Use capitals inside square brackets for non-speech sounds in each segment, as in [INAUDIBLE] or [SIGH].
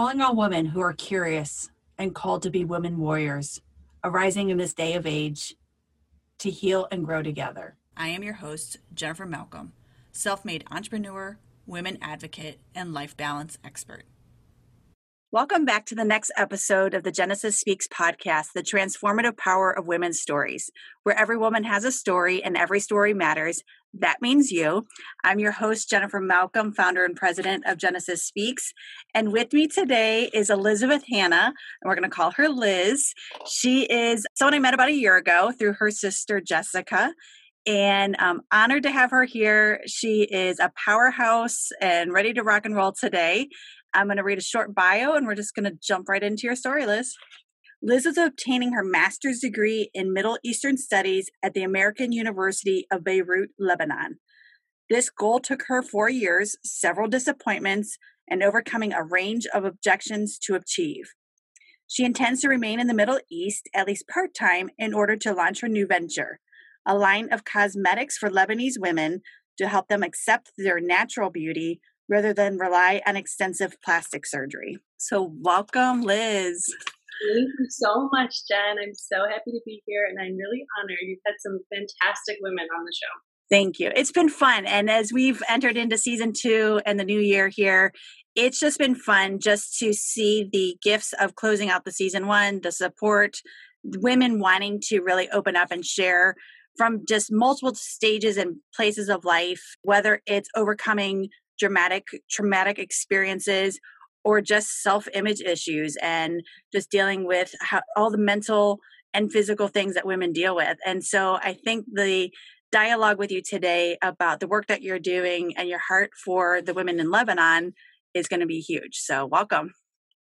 calling all women who are curious and called to be women warriors, arising in this day of age to heal and grow together. I am your host, Jennifer Malcolm, self made entrepreneur, women advocate, and life balance expert. Welcome back to the next episode of the Genesis Speaks podcast, the transformative power of women's stories, where every woman has a story and every story matters. That means you. I'm your host, Jennifer Malcolm, founder and president of Genesis Speaks. And with me today is Elizabeth Hanna, and we're going to call her Liz. She is someone I met about a year ago through her sister, Jessica and I'm honored to have her here. She is a powerhouse and ready to rock and roll today. I'm going to read a short bio and we're just going to jump right into your story, Liz. Liz is obtaining her master's degree in Middle Eastern Studies at the American University of Beirut, Lebanon. This goal took her four years, several disappointments, and overcoming a range of objections to achieve. She intends to remain in the Middle East, at least part time, in order to launch her new venture, a line of cosmetics for Lebanese women to help them accept their natural beauty rather than rely on extensive plastic surgery. So, welcome, Liz. Thank you so much, Jen. I'm so happy to be here and I'm really honored. You've had some fantastic women on the show. Thank you. It's been fun. And as we've entered into season two and the new year here, it's just been fun just to see the gifts of closing out the season one, the support, women wanting to really open up and share from just multiple stages and places of life, whether it's overcoming dramatic traumatic experiences or just self-image issues and just dealing with how, all the mental and physical things that women deal with. And so i think the dialogue with you today about the work that you're doing and your heart for the women in lebanon is going to be huge. So welcome.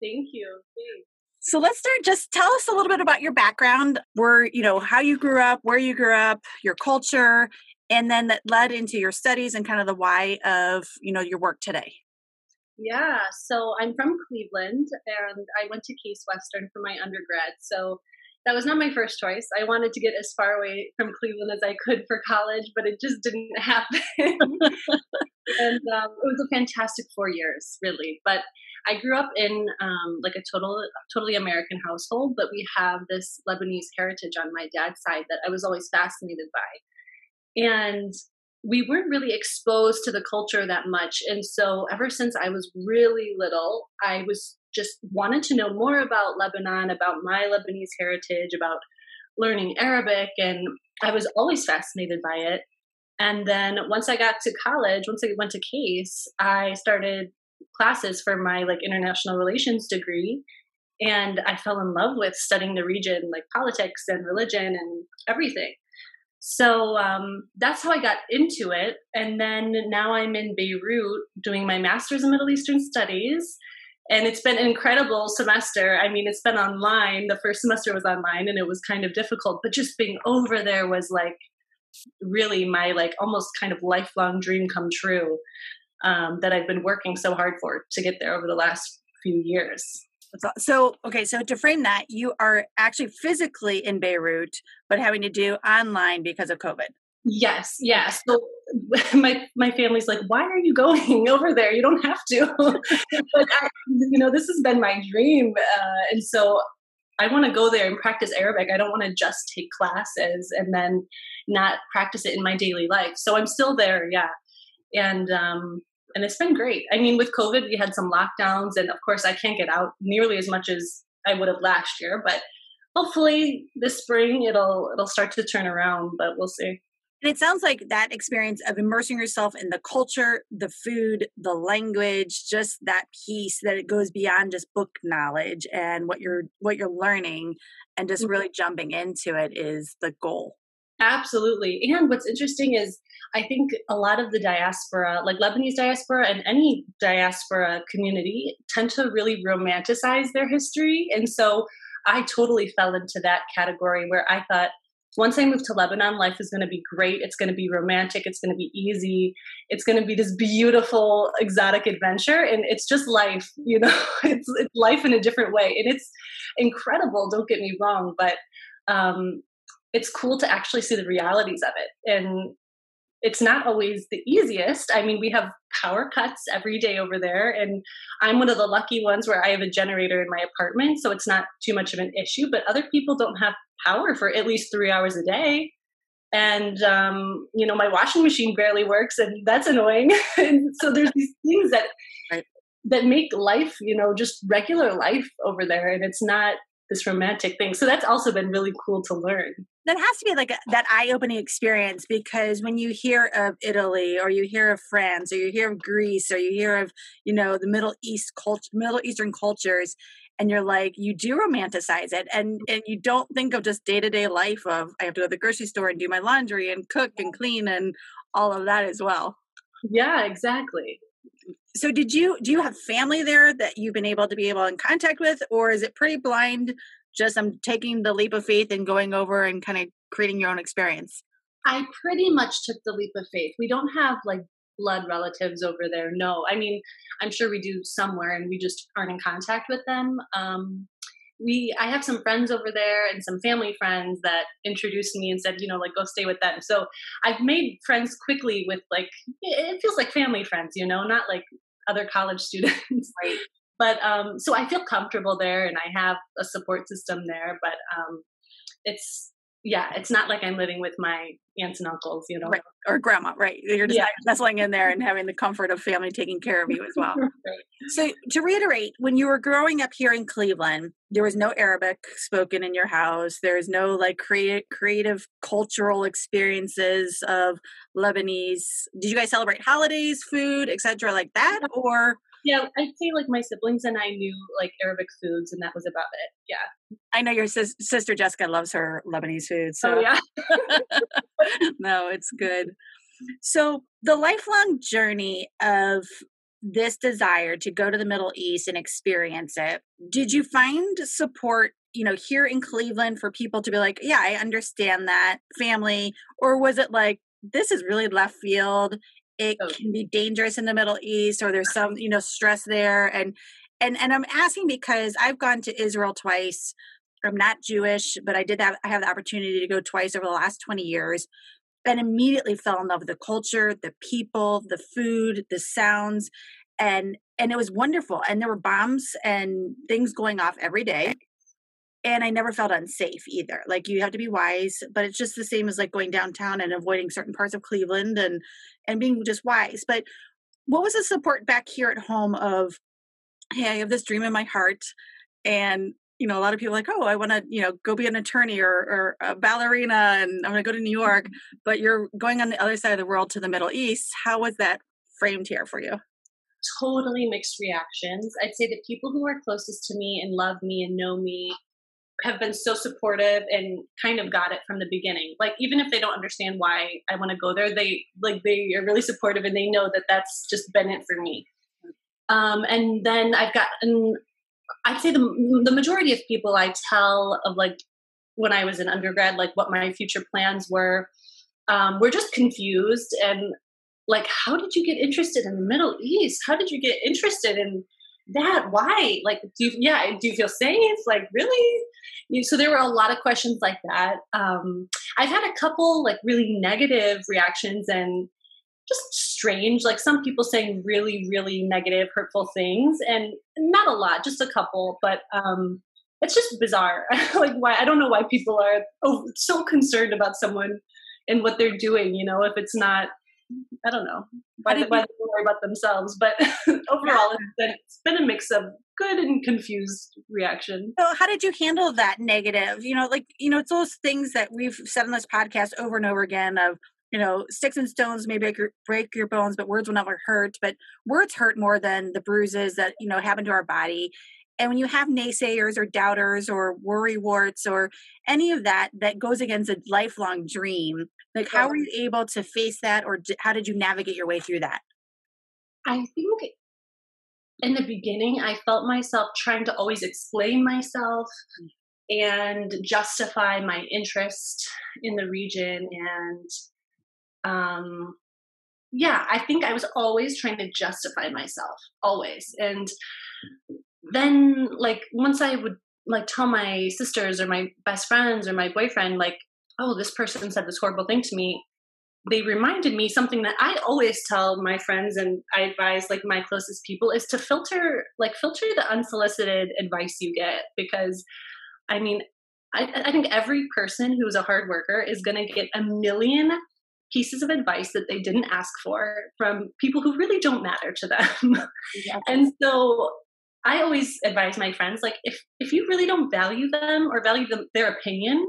Thank you. Thanks. so let's start just tell us a little bit about your background where you know how you grew up where you grew up your culture and then that led into your studies and kind of the why of you know your work today yeah so i'm from cleveland and i went to case western for my undergrad so that was not my first choice. I wanted to get as far away from cleveland as i could for college but it just didn't [LAUGHS] happen. And um, it was a fantastic four years really but i grew up in um, like a total totally american household but we have this lebanese heritage on my dad's side that i was always fascinated by. And we weren't really exposed to the culture that much. And so ever since I was really little, I was just wanted to know more about Lebanon, about my Lebanese heritage, about learning Arabic. And I was always fascinated by it. And then once I got to college, once I went to Case, I started classes for my like international relations degree. And I fell in love with studying the region, like politics and religion and everything. So um, that's how I got into it. And then now I'm in Beirut doing my master's in Middle Eastern Studies. And it's been an incredible semester. I mean, it's been online. The first semester was online and it was kind of difficult, but just being over there was like really my like almost kind of lifelong dream come true um, that I've been working so hard for to get there over the last few years. So, okay, so to frame that, you are actually physically in Beirut, but having to do online because of COVID. Yes, yes. So [LAUGHS] my my family's like, "Why are you going [LAUGHS] over there? You don't have to." [LAUGHS] but I, you know, this has been my dream, uh, and so I want to go there and practice Arabic. I don't want to just take classes and then not practice it in my daily life. So I'm still there, yeah. And um, and it's been great. I mean, with COVID, we had some lockdowns, and of course, I can't get out nearly as much as I would have last year. But hopefully, this spring it'll it'll start to turn around. But we'll see. And it sounds like that experience of immersing yourself in the culture, the food, the language, just that piece that it goes beyond just book knowledge and what you're what you're learning and just mm-hmm. really jumping into it is the goal. Absolutely. And what's interesting is I think a lot of the diaspora, like Lebanese diaspora and any diaspora community, tend to really romanticize their history. And so I totally fell into that category where I thought, once I move to Lebanon, life is going to be great. It's going to be romantic. It's going to be easy. It's going to be this beautiful, exotic adventure. And it's just life, [LAUGHS] you know, it's, it's life in a different way. And it's incredible, don't get me wrong. But um, it's cool to actually see the realities of it. And it's not always the easiest. I mean, we have power cuts every day over there, and I'm one of the lucky ones where I have a generator in my apartment, so it's not too much of an issue. But other people don't have power for at least three hours a day. And um, you know, my washing machine barely works, and that's annoying. [LAUGHS] and so there's these things that right. that make life, you know, just regular life over there, and it's not this romantic thing. So that's also been really cool to learn. That has to be like a, that eye-opening experience because when you hear of Italy or you hear of France or you hear of Greece or you hear of you know the Middle East culture, Middle Eastern cultures, and you're like you do romanticize it and and you don't think of just day-to-day life of I have to go to the grocery store and do my laundry and cook and clean and all of that as well. Yeah, exactly so did you do you have family there that you've been able to be able in contact with or is it pretty blind just i'm taking the leap of faith and going over and kind of creating your own experience. I pretty much took the leap of faith. We don't have like blood relatives over there no. I mean i'm sure we do somewhere and we just aren't in contact with them. Um, we i have some friends over there and some family friends that introduced me and said you know like go stay with them. So i've made friends quickly with like it feels like family friends you know not like other college [LAUGHS] students. Right but um so i feel comfortable there and i have a support system there but um it's yeah, it's not like I'm living with my aunts and uncles, you know, right. or grandma, right? You're just yeah. nestling in there and having the comfort of family taking care of you as well. [LAUGHS] right. So, to reiterate, when you were growing up here in Cleveland, there was no Arabic spoken in your house. There's no like creative, creative cultural experiences of Lebanese. Did you guys celebrate holidays, food, etc., like that, or yeah, I'd say like my siblings and I knew like Arabic foods, and that was about it. Yeah. I know your sis- sister Jessica loves her Lebanese food. Oh, so. Oh yeah. [LAUGHS] no, it's good. So the lifelong journey of this desire to go to the Middle East and experience it, did you find support, you know, here in Cleveland for people to be like, yeah, I understand that family? Or was it like, this is really left field it oh. can be dangerous in the middle east or there's some you know stress there and and and i'm asking because i've gone to israel twice i'm not jewish but i did that i have the opportunity to go twice over the last 20 years and immediately fell in love with the culture the people the food the sounds and and it was wonderful and there were bombs and things going off every day and I never felt unsafe either. Like you have to be wise, but it's just the same as like going downtown and avoiding certain parts of Cleveland and and being just wise. But what was the support back here at home of, hey, I have this dream in my heart, and you know, a lot of people like, oh, I want to, you know, go be an attorney or, or a ballerina, and I'm going to go to New York. Mm-hmm. But you're going on the other side of the world to the Middle East. How was that framed here for you? Totally mixed reactions. I'd say the people who are closest to me and love me and know me have been so supportive and kind of got it from the beginning. Like even if they don't understand why I want to go there, they like they are really supportive and they know that that's just been it for me. Um, and then I've gotten, I'd say the the majority of people I tell of like when I was in undergrad, like what my future plans were, um, were just confused and like, how did you get interested in the Middle East? How did you get interested in that? Why? Like, do you, yeah, do you feel safe? Like, really? so there were a lot of questions like that. Um, I've had a couple like really negative reactions and just strange, like some people saying really, really negative, hurtful things, and not a lot, just a couple, but um, it's just bizarre. [LAUGHS] like why I don't know why people are so concerned about someone and what they're doing. You know, if it's not I don't know why, they, why they worry about themselves. But [LAUGHS] overall, it's been, it's been a mix of good and confused reaction. So, how did you handle that negative? You know, like you know, it's those things that we've said on this podcast over and over again of you know, sticks and stones may break your, break your bones, but words will never hurt. But words hurt more than the bruises that you know happen to our body. And when you have naysayers or doubters or worry warts or any of that that goes against a lifelong dream, like how were you able to face that or how did you navigate your way through that? I think in the beginning, I felt myself trying to always explain myself and justify my interest in the region. And um, yeah, I think I was always trying to justify myself, always. And then like once I would like tell my sisters or my best friends or my boyfriend like, oh, this person said this horrible thing to me, they reminded me something that I always tell my friends and I advise like my closest people is to filter like filter the unsolicited advice you get because I mean I, I think every person who's a hard worker is going to get a million pieces of advice that they didn't ask for from people who really don't matter to them. [LAUGHS] Yes. and so I always advise my friends like if if you really don't value them or value them, their opinion,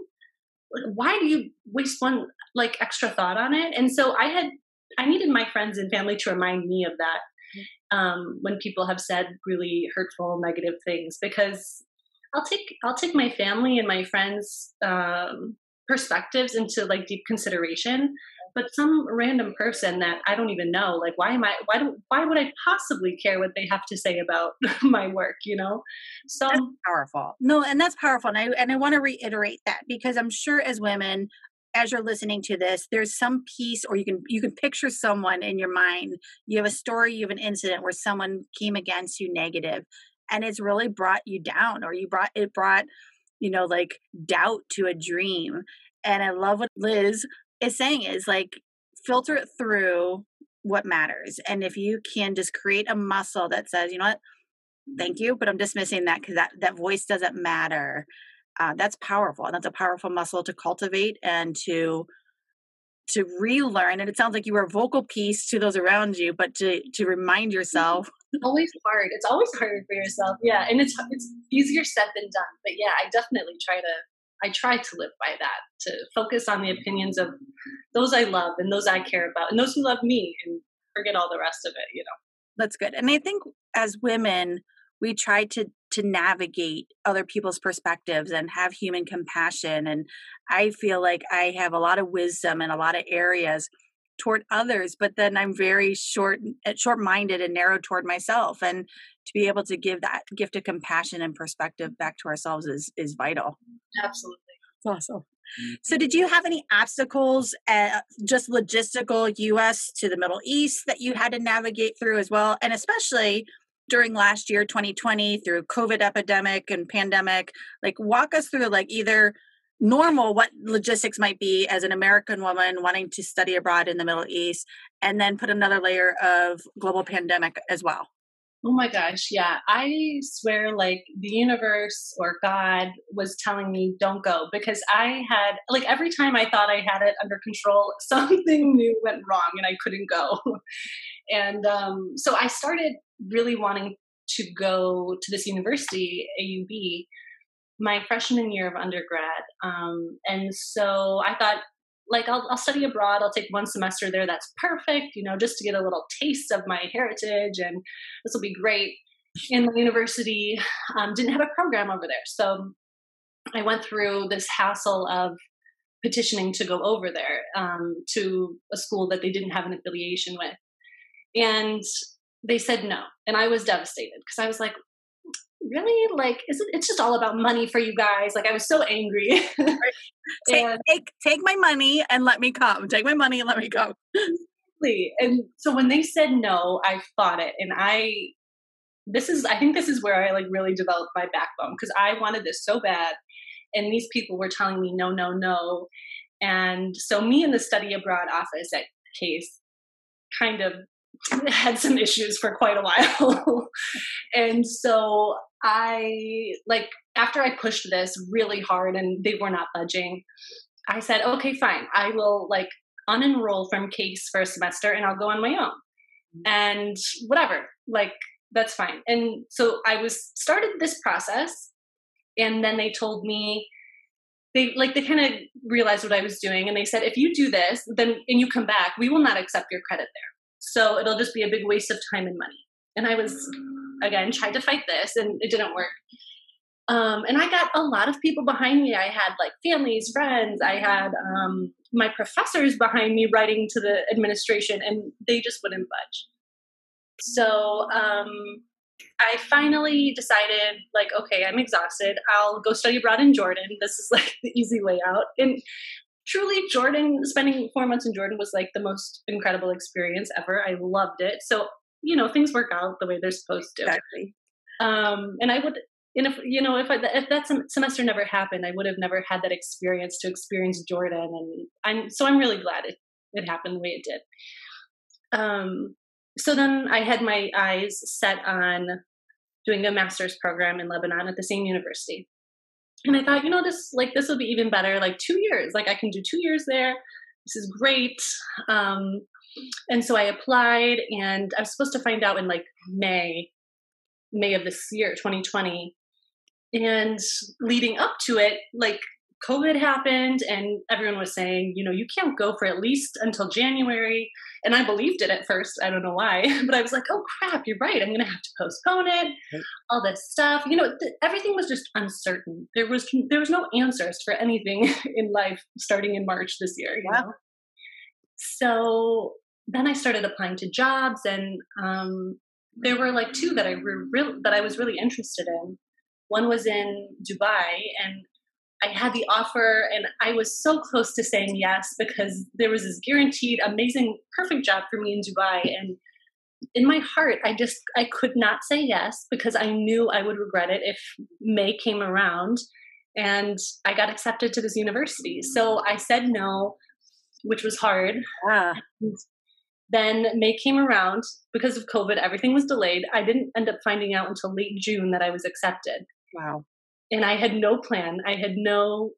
why do you waste one like extra thought on it? And so I had I needed my friends and family to remind me of that um, when people have said really hurtful, negative things because I'll take I'll take my family and my friends um, perspectives into like deep consideration but some random person that I don't even know, like why am I why do why would I possibly care what they have to say about [LAUGHS] my work, you know? So that's powerful. No, and that's powerful. And I and I want to reiterate that because I'm sure as women, as you're listening to this, there's some piece or you can you can picture someone in your mind. You have a story, you have an incident where someone came against you negative and it's really brought you down or you brought it brought, you know, like doubt to a dream. And I love what Liz is saying is like filter it through what matters. And if you can just create a muscle that says, you know what, thank you, but I'm dismissing that because that, that voice doesn't matter. Uh, that's powerful. And that's a powerful muscle to cultivate and to to relearn and it sounds like you were a vocal piece to those around you but to to remind mm-hmm. yourself it's always hard it's always harder for yourself yeah and it's it's easier said than done but yeah i definitely try to I try to live by that, to focus on the opinions of those I love and those I care about and those who love me and forget all the rest of it, you know. That's good. And I think as women, we try to to navigate other people's perspectives and have human compassion and I feel like I have a lot of wisdom in a lot of areas toward others but then i'm very short eh, short minded and narrow toward myself and to be able to give that gift of compassion and perspective back to ourselves is is vital. Absolutely. Awesome. So, did you have any obstacles, uh, just logistical US to the Middle East that you had to navigate through as well? And especially during last year, 2020, through COVID epidemic and pandemic, like walk us through like either normal what logistics might be as an American woman wanting to study abroad in the Middle East, and then put another layer of global pandemic as well. Oh my gosh, yeah. I swear like the universe or God was telling me don't go because I had like every time I thought I had it under control, [LAUGHS] something new went wrong and I couldn't go. and um, so I started really wanting to go to this university, AUB, my freshman year of undergrad. Um, and so I thought like I'll, I'll study abroad i'll take one semester there that's perfect you know just to get a little taste of my heritage and this will be great and the university um, didn't have a program over there so i went through this hassle of petitioning to go over there um, to a school that they didn't have an affiliation with and they said no and i was devastated because i was like really? Like is it, it's just all about money for you guys. Like i was so angry. [LAUGHS] Take, take, take my money and let me come. Take my money and let me go and so when they said no i fought it. And i this is i think this is where i like really developed my backbone because i wanted this so bad. And these people were telling me no no no. And so me and the study abroad office at case kind of [LAUGHS] had some issues for quite a while. [LAUGHS] and so I like after I pushed this really hard and they were not budging, I said, okay, fine. I will like unenroll from case for a semester and I'll go on my own. Mm-hmm. And whatever, like that's fine. And so I was started this process and then they told me they like they kind of realized what I was doing and they said if you do this then and you come back, we will not accept your credit there. So it'll just be a big waste of time and money. And I was, again, tried to fight this and it didn't work. Um, and I got a lot of people behind me. I had like families, friends, I had um, my professors behind me writing to the administration, and they just wouldn't budge. So um, I finally decided, like, okay, I'm exhausted. I'll go study abroad in Jordan. This is like [LAUGHS] the easy way out. And truly jordan spending four months in jordan was like the most incredible experience ever. I loved it. So you know things work out the way they're supposed to. Exactly. Um and i would and if you know if I, if that semester never happened i would have never had that experience to experience jordan. And i'm so i'm really glad it it happened the way it did. Um, so then I had my eyes set on doing a master's program in Lebanon at the same university. And I thought, you know, this like this will be even better, like two years. Like I can do two years there. This is great. Um, and so I applied, and I was supposed to find out in like May, May of this year, 2020. And leading up to it, like COVID happened and everyone was saying, you know, you can't go for at least until January. And I believed it at first. I don't know why, [LAUGHS] but I was like, oh crap, you're right. I'm going to have to postpone it. All this stuff. You know, th- everything was just uncertain. There was there was no answers for anything [LAUGHS] in life starting in March this year, you wow. know. So then I started applying to jobs and um, there were like two that I were real that I was really interested in. One was in Dubai and I had the offer and I was so close to saying yes because there was this guaranteed amazing perfect job for me in Dubai and in my heart I just I could not say yes because I knew I would regret it if May came around and I got accepted to this university. So I said no, which was hard. Ah. Then May came around because of COVID, everything was delayed. I didn't end up finding out until late June that I was accepted. Wow and I had no plan. I had no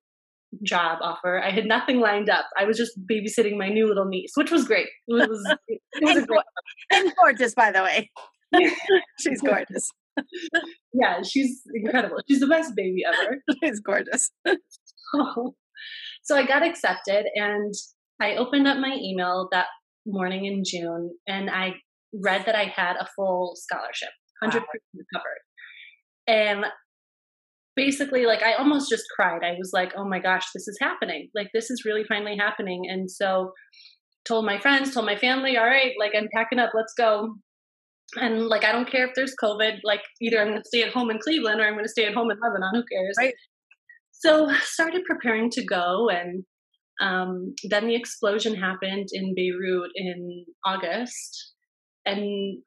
job offer. I had nothing lined up. I was just babysitting my new little niece, which was great. It was, it was [LAUGHS] and, great and gorgeous, by the way. [LAUGHS] she's gorgeous. yeah, she's incredible. She's the best baby ever. [LAUGHS] she's gorgeous. so, so I got accepted, and I opened up my email that morning in June, and I read that I had a full scholarship, hundred percent covered. And basically like I almost just cried. I was like, "Oh my gosh, this is happening. Like this is really finally happening." And so told my friends, told my family, "All right, like I'm packing up, let's go." And like I don't care if there's COVID, like either I'm going to stay at home in Cleveland or I'm going to stay at home in Lebanon, who cares? Right. So started preparing to go and um, then the explosion happened in Beirut in August. And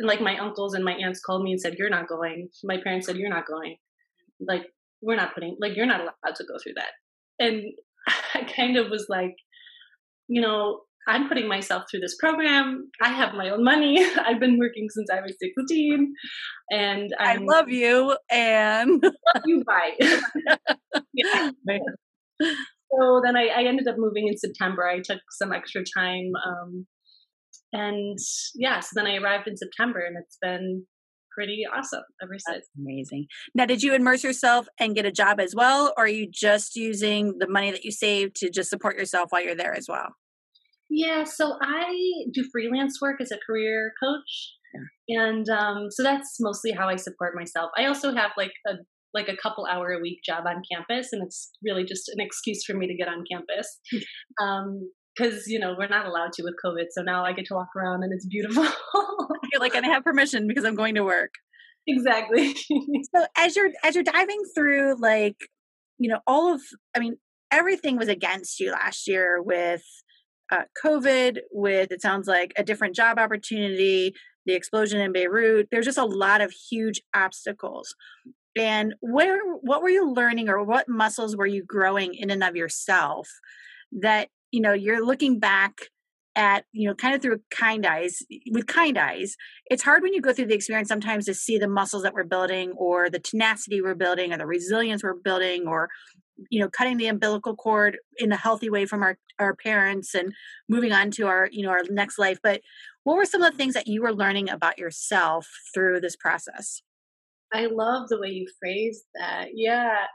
like my uncles and my aunts called me and said, "You're not going." My parents said, "You're not going." Like we're not putting like you're not allowed to go through that. And [LAUGHS] i kind of was like you know i'm putting myself through this program. I have my own money. [LAUGHS] I've been working since i was 16 and I'm, i love you and [LAUGHS] love you bye. Yeah. so then I, I, ended up moving in september. I took some extra time um, and yeah so then i arrived in september and it's been pretty awesome ever since. That's amazing. Now, did you immerse yourself and get a job as well, or are you just using the money that you saved to just support yourself while you're there as well? Yeah, so I do freelance work as a career coach, yeah. and um, so that's mostly how I support myself. I also have like a like a couple hour a week job on campus, and it's really just an excuse for me to get on campus. [LAUGHS] um, because you know we're not allowed to with COVID. So now I get to walk around and it's beautiful. [LAUGHS] I feel like I have permission because I'm going to work. Exactly. [LAUGHS] so as you're as you're diving through, like you know, all of I mean, everything was against you last year with uh, COVID. With it sounds like a different job opportunity, the explosion in Beirut. There's just a lot of huge obstacles. And where what were you learning, or what muscles were you growing in and of yourself that you know you're looking back at you know kind of through kind eyes with kind eyes it's hard when you go through the experience sometimes to see the muscles that we're building or the tenacity we're building or the resilience we're building or you know cutting the umbilical cord in a healthy way from our our parents and moving on to our you know our next life. But what were some of the things that you were learning about yourself through this process? I love the way you phrased that yeah.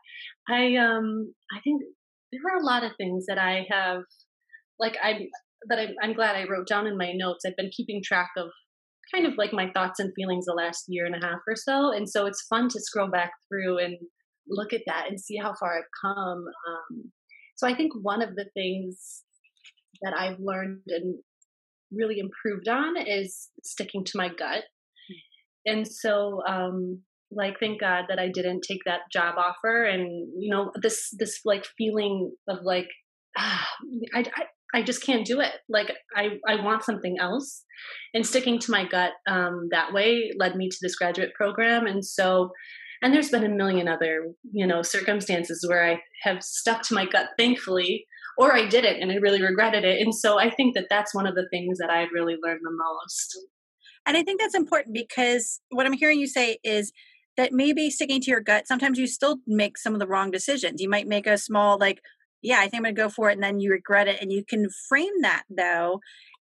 I um i think there were a lot of things that i have like I'm that I'm, I'm glad I wrote down in my notes. I've been keeping track of kind of like my thoughts and feelings the last year and a half or so, and so it's fun to scroll back through and look at that and see how far I've come. Um, so I think one of the things that I've learned and really improved on is sticking to my gut. And so, um, like, thank God that I didn't take that job offer, and you know, this this like feeling of like ah, [SIGHS] I, I, I just can't do it. Like I, I want something else. And sticking to my gut um, that way led me to this graduate program. And so, and there's been a million other, you know, circumstances where I have stuck to my gut, thankfully, or I didn't and I really regretted it. And so I think that that's one of the things that I've really learned the most. And I think that's important because what I'm hearing you say is that maybe sticking to your gut, sometimes you still make some of the wrong decisions. You might make a small, like, yeah, I think I'm going to go for it. And then you regret it. And you can frame that though.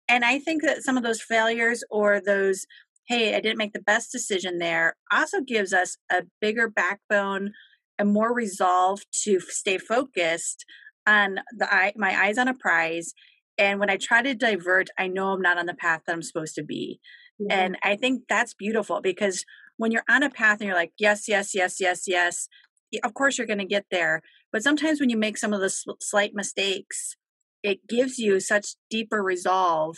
And I think that some of those failures or those, hey, I didn't make the best decision there, also gives us a bigger backbone and more resolve to stay focused on the eye, my eyes on a prize. And when I try to divert, I know I'm not on the path that I'm supposed to be. Mm-hmm. And I think that's beautiful because when you're on a path and you're like, yes, yes, yes, yes, yes, of course you're going to get there. But sometimes when you make some of the slight mistakes, it gives you such deeper resolve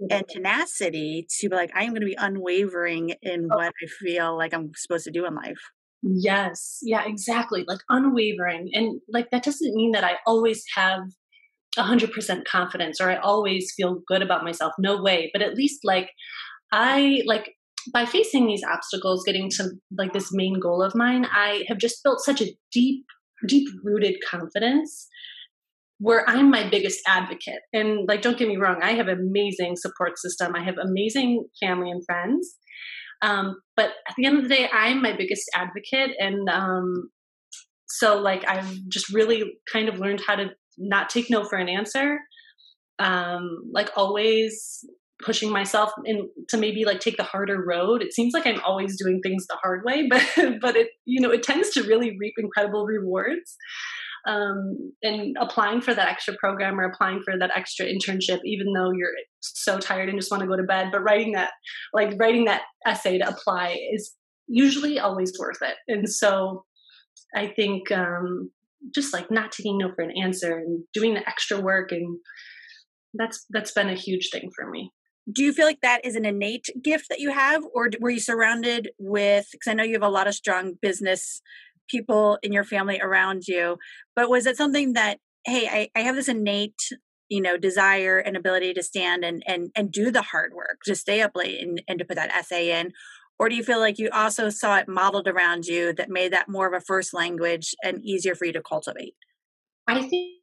and mm-hmm. tenacity to be like, I am going to be unwavering in oh. what I feel like I'm supposed to do in life. Yes. Yeah, exactly. Like unwavering. And like that doesn't mean that I always have 100% confidence or I always feel good about myself. No way. But at least like I like by facing these obstacles, getting to like this main goal of mine, I have just built such a deep, deep rooted confidence where I'm my biggest advocate. And like, don't get me wrong, I have amazing support system. I have amazing family and friends. Um, but at the end of the day, I'm my biggest advocate. And um, so like, I've just really kind of learned how to not take no for an answer. Um, like always pushing myself to maybe like take the harder road. It seems like I'm always doing things the hard way, [LAUGHS] but but it you know it tends to really reap incredible rewards. Um, and applying for that extra program or applying for that extra internship, even though you're so tired and just want to go to bed, but writing that like writing that essay to apply is usually always worth it. And so I think um, just like not taking no for an answer and doing the extra work and that's that's been a huge thing for me do you feel like that is an innate gift that you have or were you surrounded with because i know you have a lot of strong business people in your family around you but was it something that hey i, I have this innate you know desire and ability to stand and and and do the hard work to stay up late and, and to put that essay in or do you feel like you also saw it modeled around you that made that more of a first language and easier for you to cultivate? I think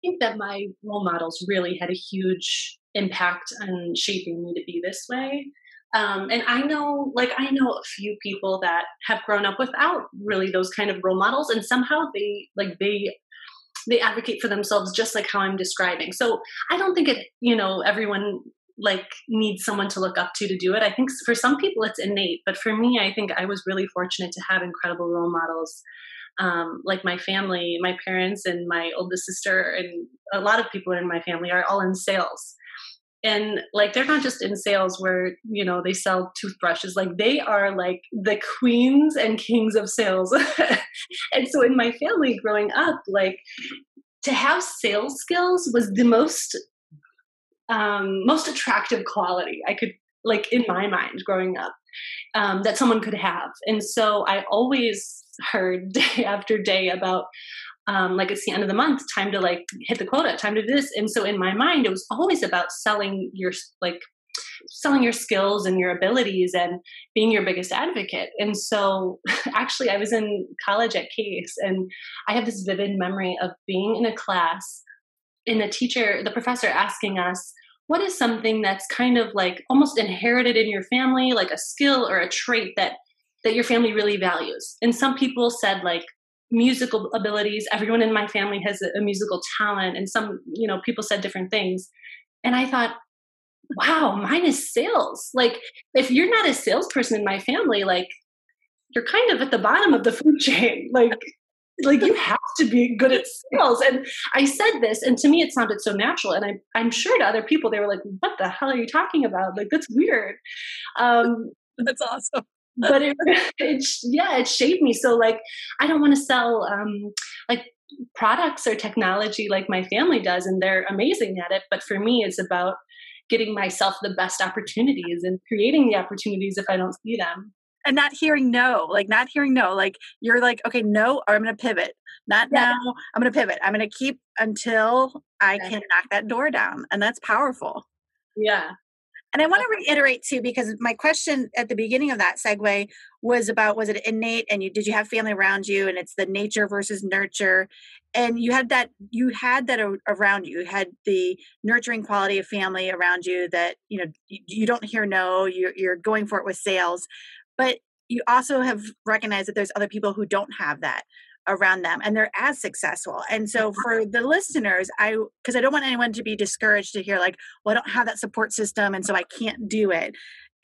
think that my role models really had a huge impact on shaping me to be this way. Um, and I know, like, I know a few people that have grown up without really those kind of role models, and somehow they, like, they, they advocate for themselves just like how I'm describing. So I don't think it, you know, everyone like needs someone to look up to to do it. I think for some people it's innate, but for me, I think I was really fortunate to have incredible role models um, like my family, my parents, and my oldest sister, and a lot of people in my family are all in sales. And like they're not just in sales where you know they sell toothbrushes, like they are like the queens and kings of sales. [LAUGHS] and so in my family growing up, like to have sales skills was the most um, most attractive quality I could like in my mind growing up um, that someone could have. And so I always heard [LAUGHS] day after day about um, like it's the end of the month time to like hit the quota time to do this and so in my mind it was always about selling your like selling your skills and your abilities and being your biggest advocate and so [LAUGHS] actually i was in college at case and i have this vivid memory of being in a class and the teacher the professor asking us what is something that's kind of like almost inherited in your family like a skill or a trait that that your family really values. And some people said like musical abilities. Everyone in my family has a, musical talent, and some you know people said different things. And I thought, wow, mine is sales. Like if you're not a salesperson in my family, like you're kind of at the bottom of the food chain. [LAUGHS] Like like you have to be good at sales and i said this and to me it sounded so natural and I, i'm sure to other people they were like what the hell are you talking about like that's weird um, that's awesome but it, [LAUGHS] it yeah it shaped me. So like i don't want to sell um like products or technology like my family does and they're amazing at it but for me it's about getting myself the best opportunities and creating the opportunities if i don't see them. And not hearing no like not hearing no like you're like okay no or i'm gonna pivot. Not yeah. now i'm gonna pivot. I'm gonna keep until i yeah. can knock that door down. And that's powerful. Yeah And I want to reiterate too, because my question at the beginning of that segue was about was it innate and you did you have family around you and it's the nature versus nurture? And you had that you had that around you. You had the nurturing quality of family around you that you know you, don't hear no you're, you're going for it with sales. But you also have recognized that there's other people who don't have that around them and they're as successful and so [LAUGHS] for the listeners i because i don't want anyone to be discouraged to hear like well i don't have that support system and so i can't do it.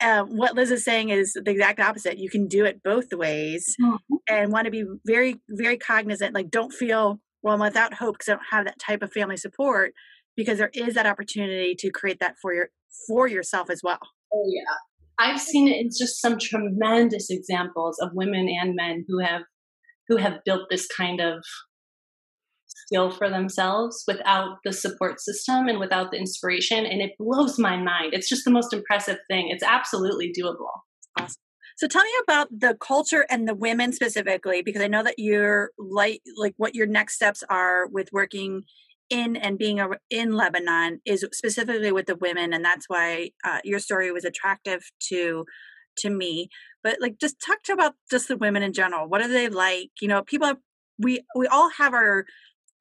Um, what liz is saying is the exact opposite you can do it both ways mm-hmm. and want to be very very cognizant like don't feel well i'm without hope because i don't have that type of family support because there is that opportunity to create that for your for yourself as well. Oh yeah. I've seen it in just some tremendous examples of women and men who have who have built this kind of skill for themselves without the support system and without the inspiration and it blows my mind. It's just the most impressive thing. It's absolutely doable. Awesome. So tell me about the culture and the women specifically because I know that you're like like what your next steps are with working in and being a, in Lebanon is specifically with the women, and that's why uh, your story was attractive to to me. But like, just talk to about just the women in general. What are they like? You know, people have, we we all have our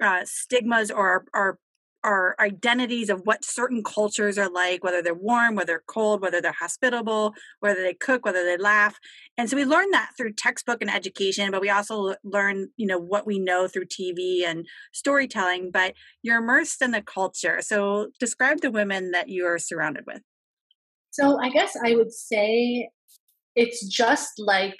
uh, stigmas or our, our our identities of what certain cultures are like, whether they're warm, whether they're cold, whether they're hospitable, whether they cook, whether they laugh. And so we learn that through textbook and education, but we also learn, you know, what we know through TV and storytelling, but you're immersed in the culture. So describe the women that you are surrounded with. So I guess I would say it's just like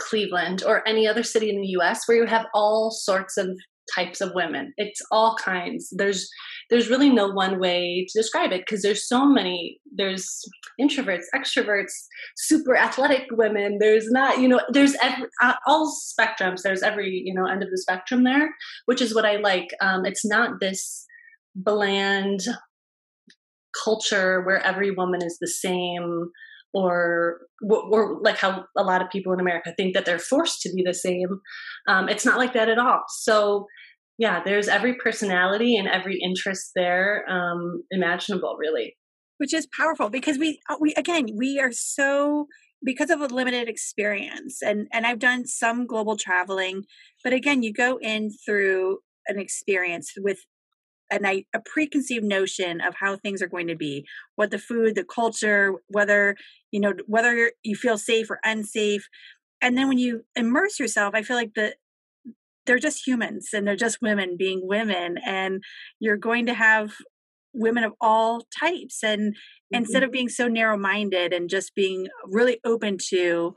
Cleveland or any other city in the US where you have all sorts of types of women. It's all kinds. There's there's really no one way to describe it because there's so many there's introverts extroverts super athletic women. There's not you know there's every, uh, all spectrums. There's every you know end of the spectrum there which is what i like. Um, it's not this bland culture where every woman is the same or or like how a lot of people in America think that they're forced to be the same. Um, it's not like that at all. So yeah, there's every personality and every interest there um, imaginable, really. Which is powerful because we uh, we again we are so because of a limited experience and and I've done some global traveling, but again you go in through an experience with an, a preconceived notion of how things are going to be what the food the culture whether you know whether you feel safe or unsafe. And then when you immerse yourself i feel like the they're just humans and they're just women being women and you're going to have women of all types. And mm-hmm. instead of being so narrow minded and just being really open to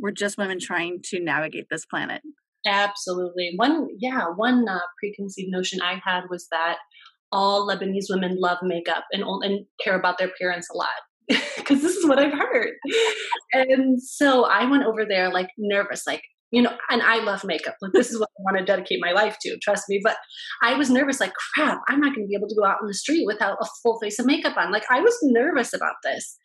we're just women trying to navigate this planet absolutely one yeah one uh, preconceived notion i had was that all lebanese women love makeup and and care about their appearance a lot [LAUGHS] because this is what I've heard. And so I went over there like nervous, like, you know, and I love makeup. Like this is what I want to dedicate my life to, trust me. But I was nervous, like, crap, I'm not going to be able to go out on the street without a full face of makeup on. Like I was nervous about this.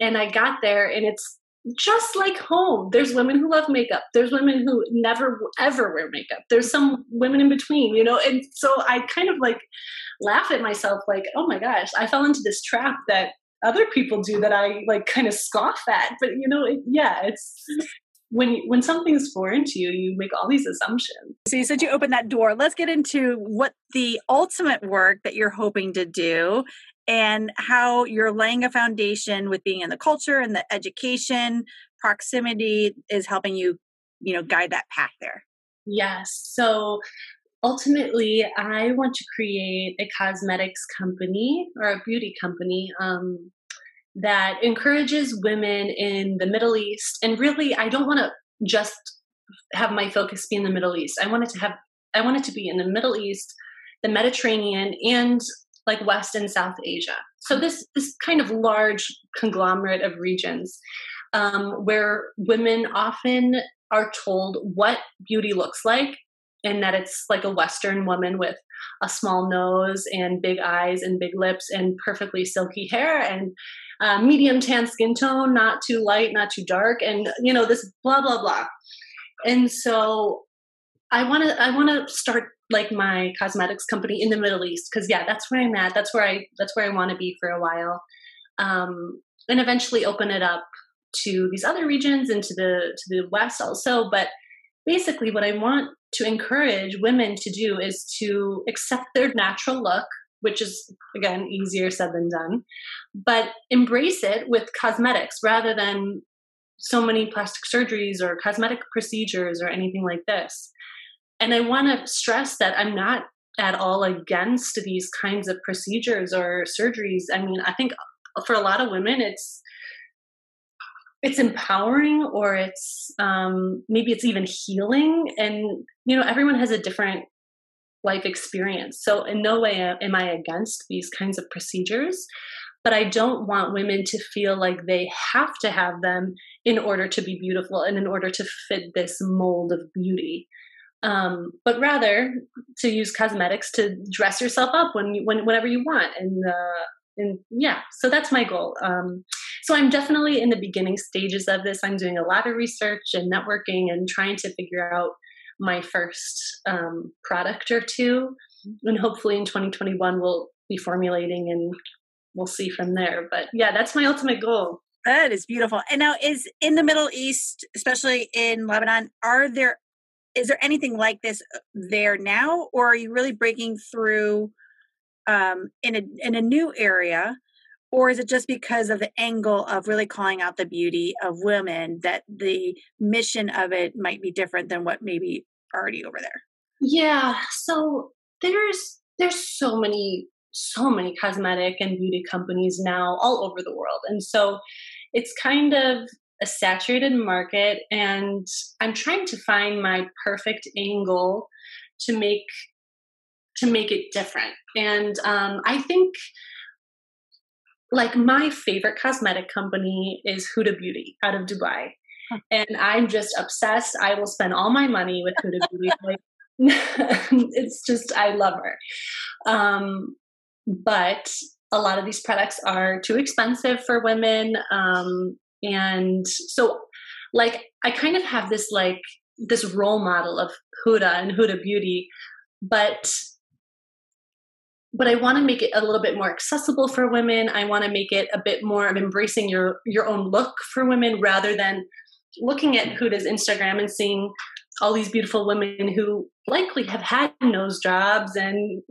And I got there and it's just like home. There's women who love makeup. There's women who never ever wear makeup. There's some women in between, you know. And so I kind of like laugh at myself, like, oh my gosh, I fell into this trap that other people do that I like kind of scoff at. But you know, it, yeah, it's when when something's foreign to you, you make all these assumptions. So you said you opened that door. Let's get into what the ultimate work that you're hoping to do and how you're laying a foundation with being in the culture and the education proximity is helping you, you know, guide that path there. Yes. So ultimately, I want to create a cosmetics company or a beauty company um, that encourages women in the Middle East. And really, I don't want to just have my focus be in the Middle East. I want it to have, I want it to be in the Middle East, the Mediterranean, and like West and South Asia. So this this kind of large conglomerate of regions um, where women often are told what beauty looks like and that it's like a Western woman with a small nose and big eyes and big lips and perfectly silky hair and uh, medium tan skin tone, not too light, not too dark, and you know this blah blah blah. And so I want to I want to start like my cosmetics company in the Middle East because yeah, that's where I'm at. That's where I that's where I want to be for a while. um, and eventually open it up to these other regions and to the to the west also. But basically, what I want to encourage women to do is to accept their natural look, which is again easier said than done, but embrace it with cosmetics rather than so many plastic surgeries or cosmetic procedures or anything like this. And I want to stress that I'm not at all against these kinds of procedures or surgeries. I mean, I think for a lot of women, it's it's empowering or it's um, maybe it's even healing. And you know everyone has a different life experience. So in no way am i against these kinds of procedures but i don't want women to feel like they have to have them in order to be beautiful and in order to fit this mold of beauty um, but rather to use cosmetics to dress yourself up when, you, when whenever you want. And uh, and yeah so that's my goal. Um, so i'm definitely in the beginning stages of this. I'm doing a lot of research and networking and trying to figure out my first um, product or two. And hopefully in 2021 we'll be formulating and we'll see from there. But yeah that's my ultimate goal. That is beautiful. And now is in the middle east especially in lebanon are there is there anything like this uh, there now or are you really breaking through um, in a in a new area? Or is it just because of the angle of really calling out the beauty of women that the mission of it might be different than what maybe already over there? Yeah so there's there's so many so many cosmetic and beauty companies now all over the world. And so it's kind of a saturated market and i'm trying to find my perfect angle to make to make it different. And um, I think like my favorite cosmetic company is Huda Beauty out of Dubai. And I'm just obsessed. I will spend all my money with Huda Beauty. [LAUGHS] like, [LAUGHS] it's just, I love her. Um, but a lot of these products are too expensive for women. Um, and so, like, I kind of have this, like, this role model of Huda and Huda Beauty, but but I want to make it a little bit more accessible for women. I want to make it a bit more of embracing your your own look for women rather than looking at Huda's Instagram and seeing all these beautiful women who likely have had nose jobs and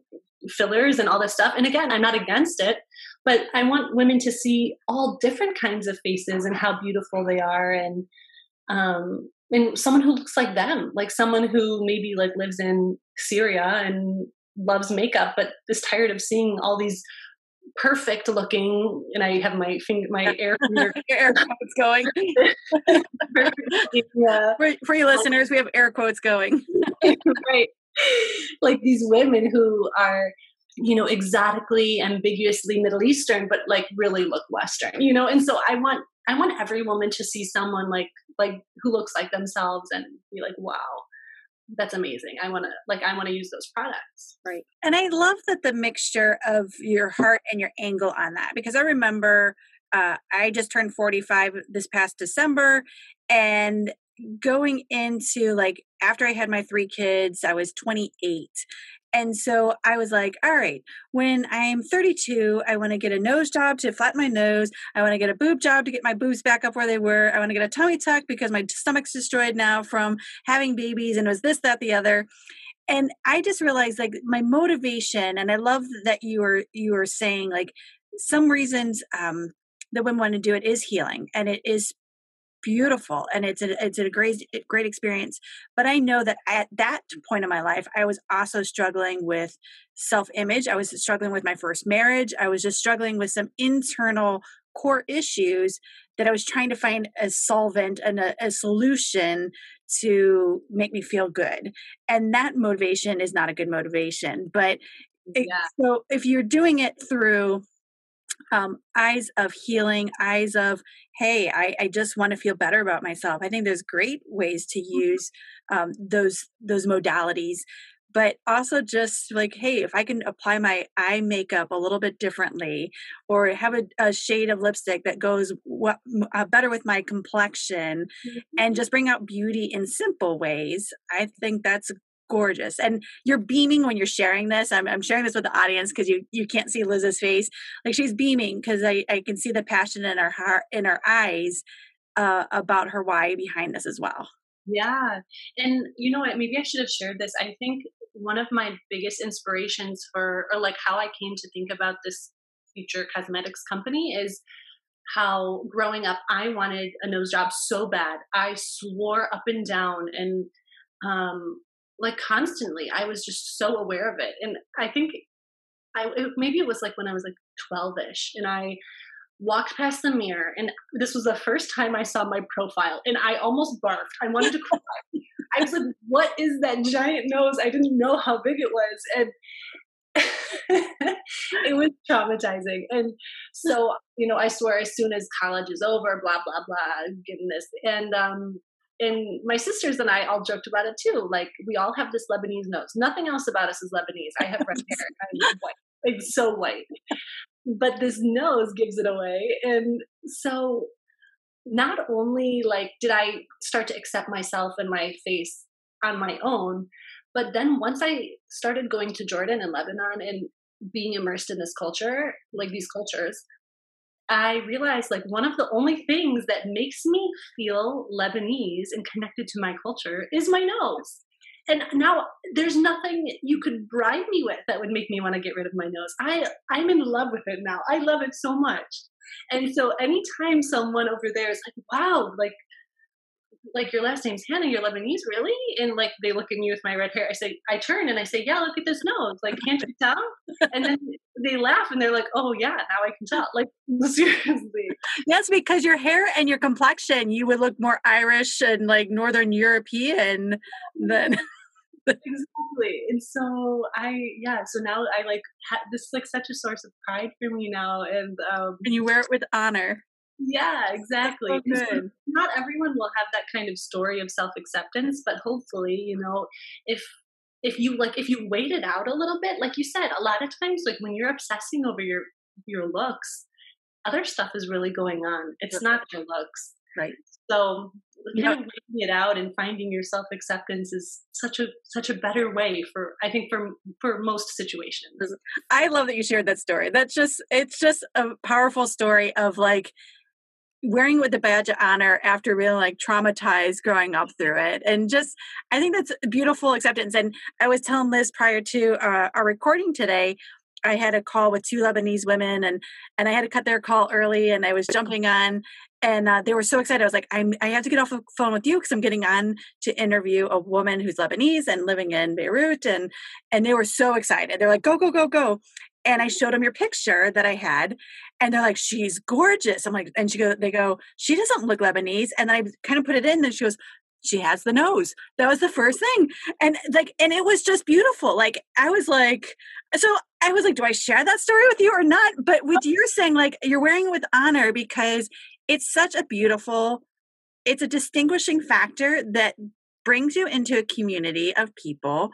fillers and all this stuff. And again, I'm not against it, but I want women to see all different kinds of faces and how beautiful they are. And um and someone who looks like them, like someone who maybe like lives in Syria and loves makeup but is tired of seeing all these perfect looking and i have my finger my air [LAUGHS] air quotes going. [LAUGHS] [LAUGHS] Yeah. For, for you listeners we have air quotes going. Right [LAUGHS] like these women who are you know exotically ambiguously middle eastern but like really look western you know and so i want i want every woman to see someone like like who looks like themselves and be like wow that's amazing. I want to like I want to use those products. Right. And I love that the mixture of your heart and your angle on that because I remember uh, I just turned 45 this past December and going into like after I had my three kids, I was 28 and so I was like, all right, when I'm 32, I want to get a nose job to flatten my nose. I want to get a boob job to get my boobs back up where they were. I want to get a tummy tuck because my stomach's destroyed now from having babies and it was this, that, the other. And I just realized like my motivation, and I love that you were you were saying like some reasons um that women want to do it is healing and it is beautiful and it's a it's a great great experience. But i know that at that point in my life i was also struggling with self image i was struggling with my first marriage. I was just struggling with some internal core issues that i was trying to find a solvent and a, a solution to make me feel good. And that motivation is not a good motivation but yeah. it, so if you're doing it through um, eyes of healing, eyes of, hey, I, I just want to feel better about myself. I think there's great ways to mm-hmm. use um, those those modalities, but also just like, hey, if I can apply my eye makeup a little bit differently, or have a, a shade of lipstick that goes what, uh, better with my complexion, mm-hmm. and just bring out beauty in simple ways, I think that's gorgeous. And you're beaming when you're sharing this. I'm, I'm sharing this with the audience because you you can't see liz's face. Like she's beaming because I, I can see the passion in her heart in her eyes uh, about her why behind this as well. Yeah. And you know what? Maybe i should have shared this. I think one of my biggest inspirations for or like how i came to think about this future cosmetics company is how growing up I wanted a nose job so bad. I swore up and down and um like constantly I was just so aware of it. And I think I it, maybe it was like when I was like 12ish and I walked past the mirror and this was the first time I saw my profile and I almost barfed. I wanted to cry. [LAUGHS] I was like, what is that giant nose? I didn't know how big it was. And [LAUGHS] it was traumatizing. And so, you know, I swear as soon as college is over, blah, blah, blah, getting this. And um and my sisters and I all joked about it too. Like we all have this Lebanese nose. Nothing else about us is Lebanese. I have red hair. I'm white. Like so white. But this nose gives it away. And so not only like did I start to accept myself and my face on my own, but then once I started going to Jordan and Lebanon and being immersed in this culture, like these cultures, I realized like one of the only things that makes me feel Lebanese and connected to my culture is my nose. And now there's nothing you could bribe me with that would make me want to get rid of my nose. I I'm in love with it now. I love it so much. And so anytime someone over there is like, wow, like like your last name's Hannah, you're Lebanese, really? And like they look at me with my red hair. I say, I turn and I say, yeah, look at this nose. Like, can't you tell? And then they laugh and they're like, oh yeah, now I can tell. Like [LAUGHS] seriously. Yes, because your hair and your complexion, you would look more Irish and like Northern European than. [LAUGHS] exactly and so i yeah so now i like ha- this is like such a source of pride for me now and um and you wear it with honor yeah, exactly. So not everyone will have that kind of story of self acceptance, but hopefully, you know, if if you like if you wait it out a little bit, like you said, a lot of times like when you're obsessing over your your looks, other stuff is really going on. It's not your looks. Right. So kind of waiting it out and finding your self acceptance is such a such a better way for I think for for most situations. I love that you shared that story. That's just it's just a powerful story of like wearing with the badge of honor after being like traumatized growing up through it and just i think that's beautiful acceptance and i was telling liz prior to uh, our recording today i had a call with two lebanese women and and i had to cut their call early and i was jumping on and uh, they were so excited i was like I'm, i have to get off the phone with you because i'm getting on to interview a woman who's lebanese and living in beirut and and they were so excited they're like go go go go and I showed them your picture that I had, and they're like, "She's gorgeous." I'm like, and she go, they go, "She doesn't look Lebanese," and I kind of put it in, and she goes, "She has the nose." That was the first thing, and like, and it was just beautiful. Like, I was like, so I was like, "Do I share that story with you or not?" But with you saying, like, you're wearing with honor because it's such a beautiful, it's a distinguishing factor that brings you into a community of people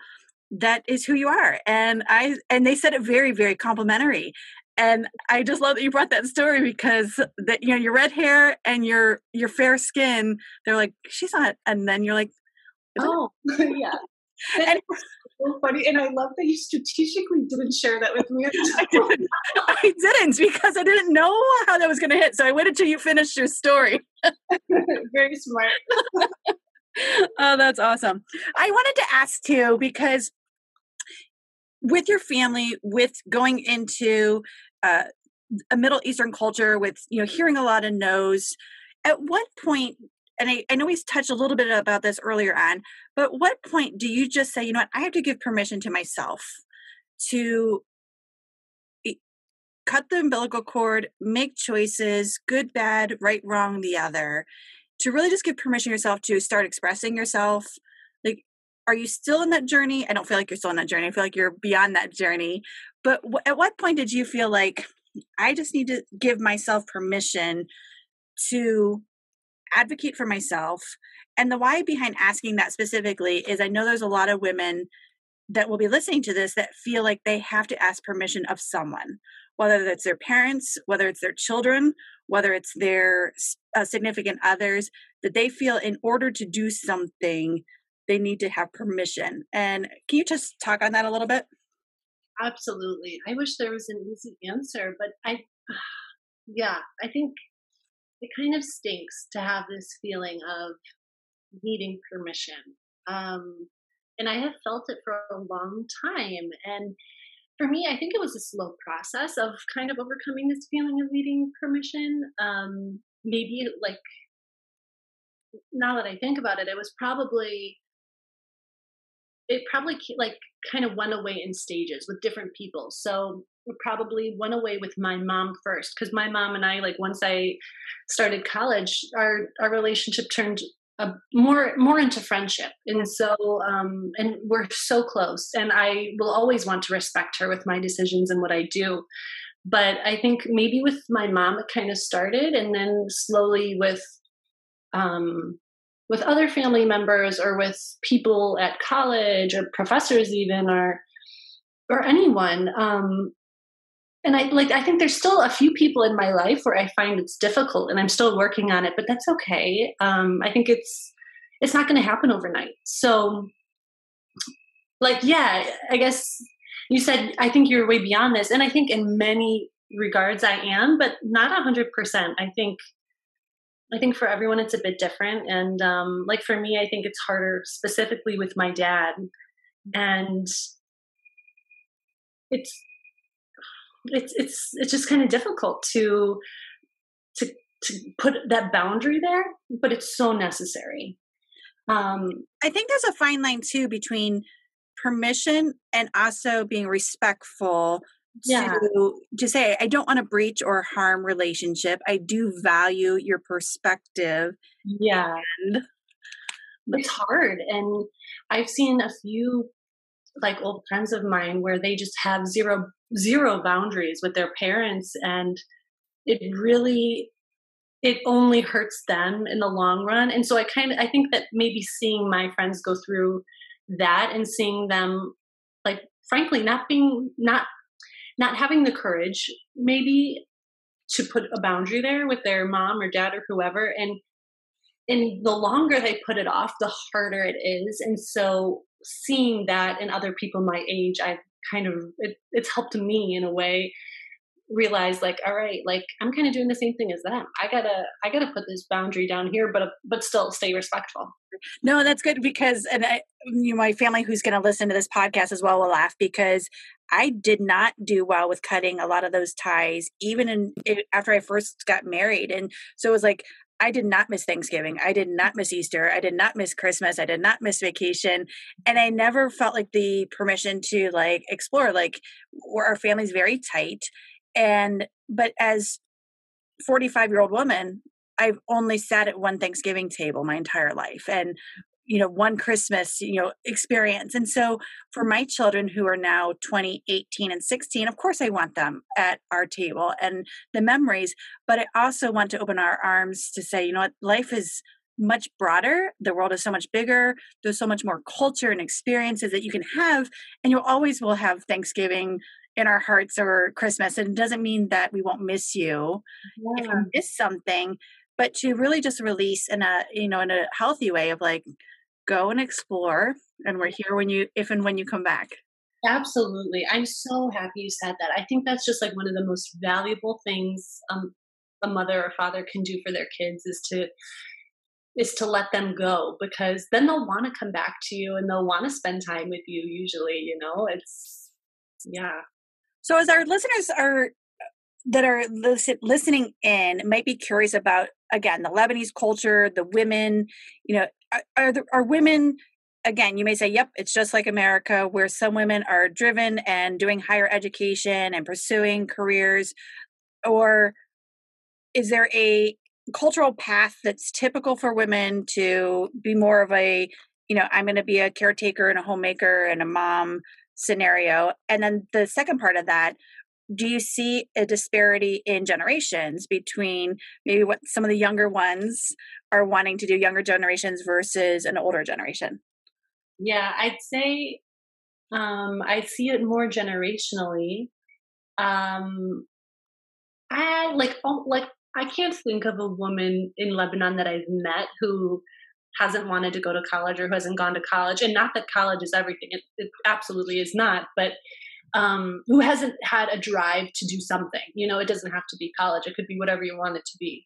that is who you are and i and they said it very very complimentary and i just love that you brought that story because that you know your red hair and your your fair skin they're like she's not and then you're like oh [LAUGHS] yeah. [LAUGHS] And so funny and i love that you strategically didn't share that with me [LAUGHS] I didn't, I didn't because i didn't know how that was going to hit so i waited till you finished your story. Very smart. Oh, that's awesome. I wanted to ask too, because with your family, with going into uh, a Middle Eastern culture, with you know hearing a lot of no's, at what point? And I, I know we touched a little bit about this earlier on, but what point do you just say, you know what, I have to give permission to myself to cut the umbilical cord, make choices, good, bad, right, wrong, the other, to really just give permission yourself to start expressing yourself. Are you still in that journey? I don't feel like you're still in that journey. I feel like you're beyond that journey. But w- at what point did you feel like I just need to give myself permission to advocate for myself? And the why behind asking that specifically is I know there's a lot of women that will be listening to this that feel like they have to ask permission of someone, whether that's their parents, whether it's their children, whether it's their uh, significant others, that they feel in order to do something, they need to have permission. And can you just talk on that a little bit? Absolutely. I wish there was an easy answer, but I, [SIGHS] yeah, I think it kind of stinks to have this feeling of needing permission. Um, and I have felt it for a long time. And for me, I think it was a slow process of kind of overcoming this feeling of needing permission. Um, maybe like now that I think about it, it was probably it probably like kind of went away in stages with different people. So it probably went away with my mom first because my mom and I like once I started college, our our relationship turned a, more more into friendship and so um and we're so close and i will always want to respect her with my decisions and what i do but i think maybe with my mom it kind of started and then slowly with um with other family members or with people at college or professors even or or anyone um and I like I think there's still a few people in my life where I find it's difficult and I'm still working on it, but that's okay. Um, I think it's it's not going to happen overnight. So like yeah, I guess you said I think you're way beyond this and I think in many regards I am, but not a 100%. I think I think for everyone it's a bit different and um like for me I think it's harder specifically with my dad and it's it's it's it's just kind of difficult to to to put that boundary there, but it's so necessary. Um, I think there's a fine line too between permission and also being respectful yeah. to to say I don't want to breach or harm relationship. I do value your perspective. Yeah. And it's hard and I've seen a few like old friends of mine where they just have zero zero boundaries with their parents and it really it only hurts them in the long run and so i kind of i think that maybe seeing my friends go through that and seeing them like frankly not being not not having the courage maybe to put a boundary there with their mom or dad or whoever and and the longer they put it off the harder it is. And so seeing that in other people my age i've kind of it, it's helped me in a way realize like all right like i'm kind of doing the same thing as them. I gotta i gotta put this boundary down here but but still stay respectful no that's good because and I, you know, my family who's going to listen to this podcast as well will laugh because i did not do well with cutting a lot of those ties even in after i first got married and so it was like I did not miss Thanksgiving. I did not miss Easter. I did not miss Christmas. I did not miss vacation. And I never felt like the permission to like explore. Like our family's very tight. And but as 45 year old woman, I've only sat at one Thanksgiving table my entire life. And you know one christmas you know experience and so for my children who are now 20 18 and 16 of course i want them at our table and the memories but i also want to open our arms to say you know what life is much broader the world is so much bigger there's so much more culture and experiences that you can have and you always will have thanksgiving in our hearts or christmas and it doesn't mean that we won't miss you yeah. if you miss something but to really just release in a you know in a healthy way of like go and explore and we're here when you if and when you come back. Absolutely i'm so happy you said that i think that's just like one of the most valuable things um, a mother or father can do for their kids is to is to let them go because then they'll want to come back to you and they'll want to spend time with you usually you know it's yeah. So as our listeners are that are listen, listening in might be curious about again the lebanese culture the women you know are are, the, are women again you may say yep it's just like america where some women are driven and doing higher education and pursuing careers or is there a cultural path that's typical for women to be more of a you know i'm going to be a caretaker and a homemaker and a mom scenario? And then the second part of that do you see a disparity in generations between maybe what some of the younger ones are wanting to do younger generations versus an older generation? Yeah i'd say um i see it more generationally. Um i like oh, like i can't think of a woman in lebanon that i've met who hasn't wanted to go to college or who hasn't gone to college and not that college is everything it, it absolutely is not but um, who hasn't had a drive to do something. You know it doesn't have to be college. It could be whatever you want it to be.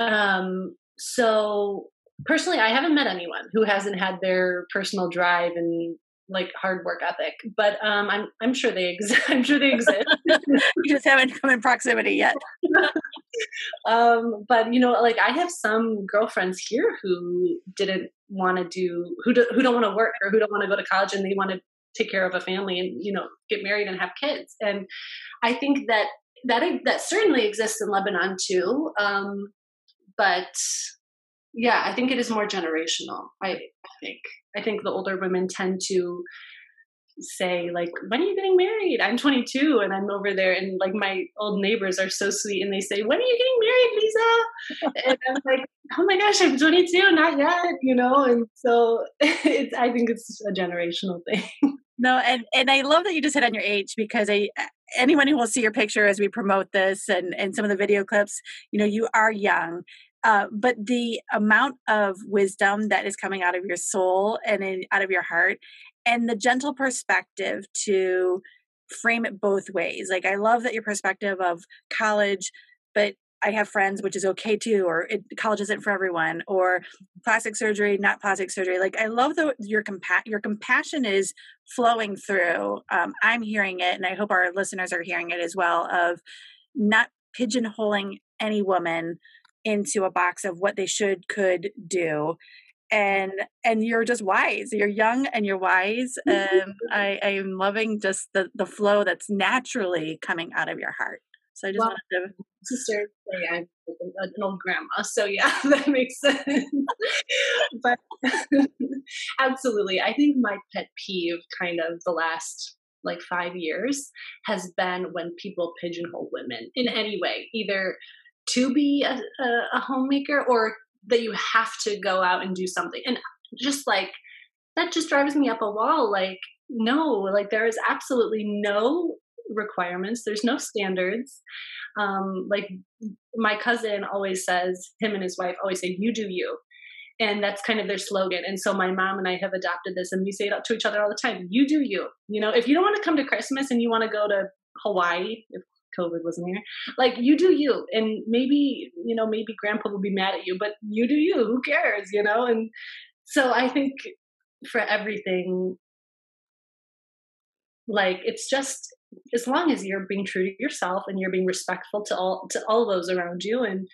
Um, so personally i haven't met anyone who hasn't had their personal drive and like hard work ethic. But um i'm i'm sure they exist [LAUGHS] i'm sure they exist. [LAUGHS] You just haven't come in proximity yet. [LAUGHS] Um but you know like i have some girlfriends here who didn't want to do who do, who don't want to work or who don't want to go to college and they want to take care of a family and you know get married and have kids. And i think that that that certainly exists in lebanon too um but yeah i think it is more generational i, I think. I think the older women tend to say like when are you getting married? I'm 22 and i'm over there and like my old neighbors are so sweet and they say when are you getting married lisa [LAUGHS] and i'm like oh my gosh i'm 22 not yet you know? And so [LAUGHS] it's i think it's a generational thing. No and and i love that you just hit on your age because i anyone who will see your picture as we promote this and and some of the video clips you know you are young uh, but the amount of wisdom that is coming out of your soul and in, out of your heart, and the gentle perspective to frame it both ways. Like, I love that your perspective of college, but I have friends, which is okay too, or it, college isn't for everyone, or plastic surgery, not plastic surgery. Like I love the your compa- your compassion is flowing through. Um, I'm hearing it, and I hope our listeners are hearing it as well. Of not pigeonholing any woman into a box of what they should could do and and you're just wise you're young and you're wise [LAUGHS] and i i am loving just the the flow that's naturally coming out of your heart. So i just well, wanted to sister say i'm an old grandma so yeah [LAUGHS] that makes sense. But [LAUGHS] absolutely i think my pet peeve kind of the last like five years has been when people pigeonhole women in any way either to be a, a, a homemaker or that you have to go out and do something. And just like that just drives me up a wall like no like there is absolutely no requirements. There's no standards. Um like my cousin always says him and his wife always say you do you. And that's kind of their slogan. And so my mom and i have adopted this and we say it to each other all the time you do you. You know if you don't want to come to christmas and you want to go to hawaii if COVID wasn't here. Like you do you, and maybe you know maybe Grandpa will be mad at you, but you do you. Who cares, you know? And so I think for everything, like it's just as long as you're being true to yourself and you're being respectful to all to all those around you, and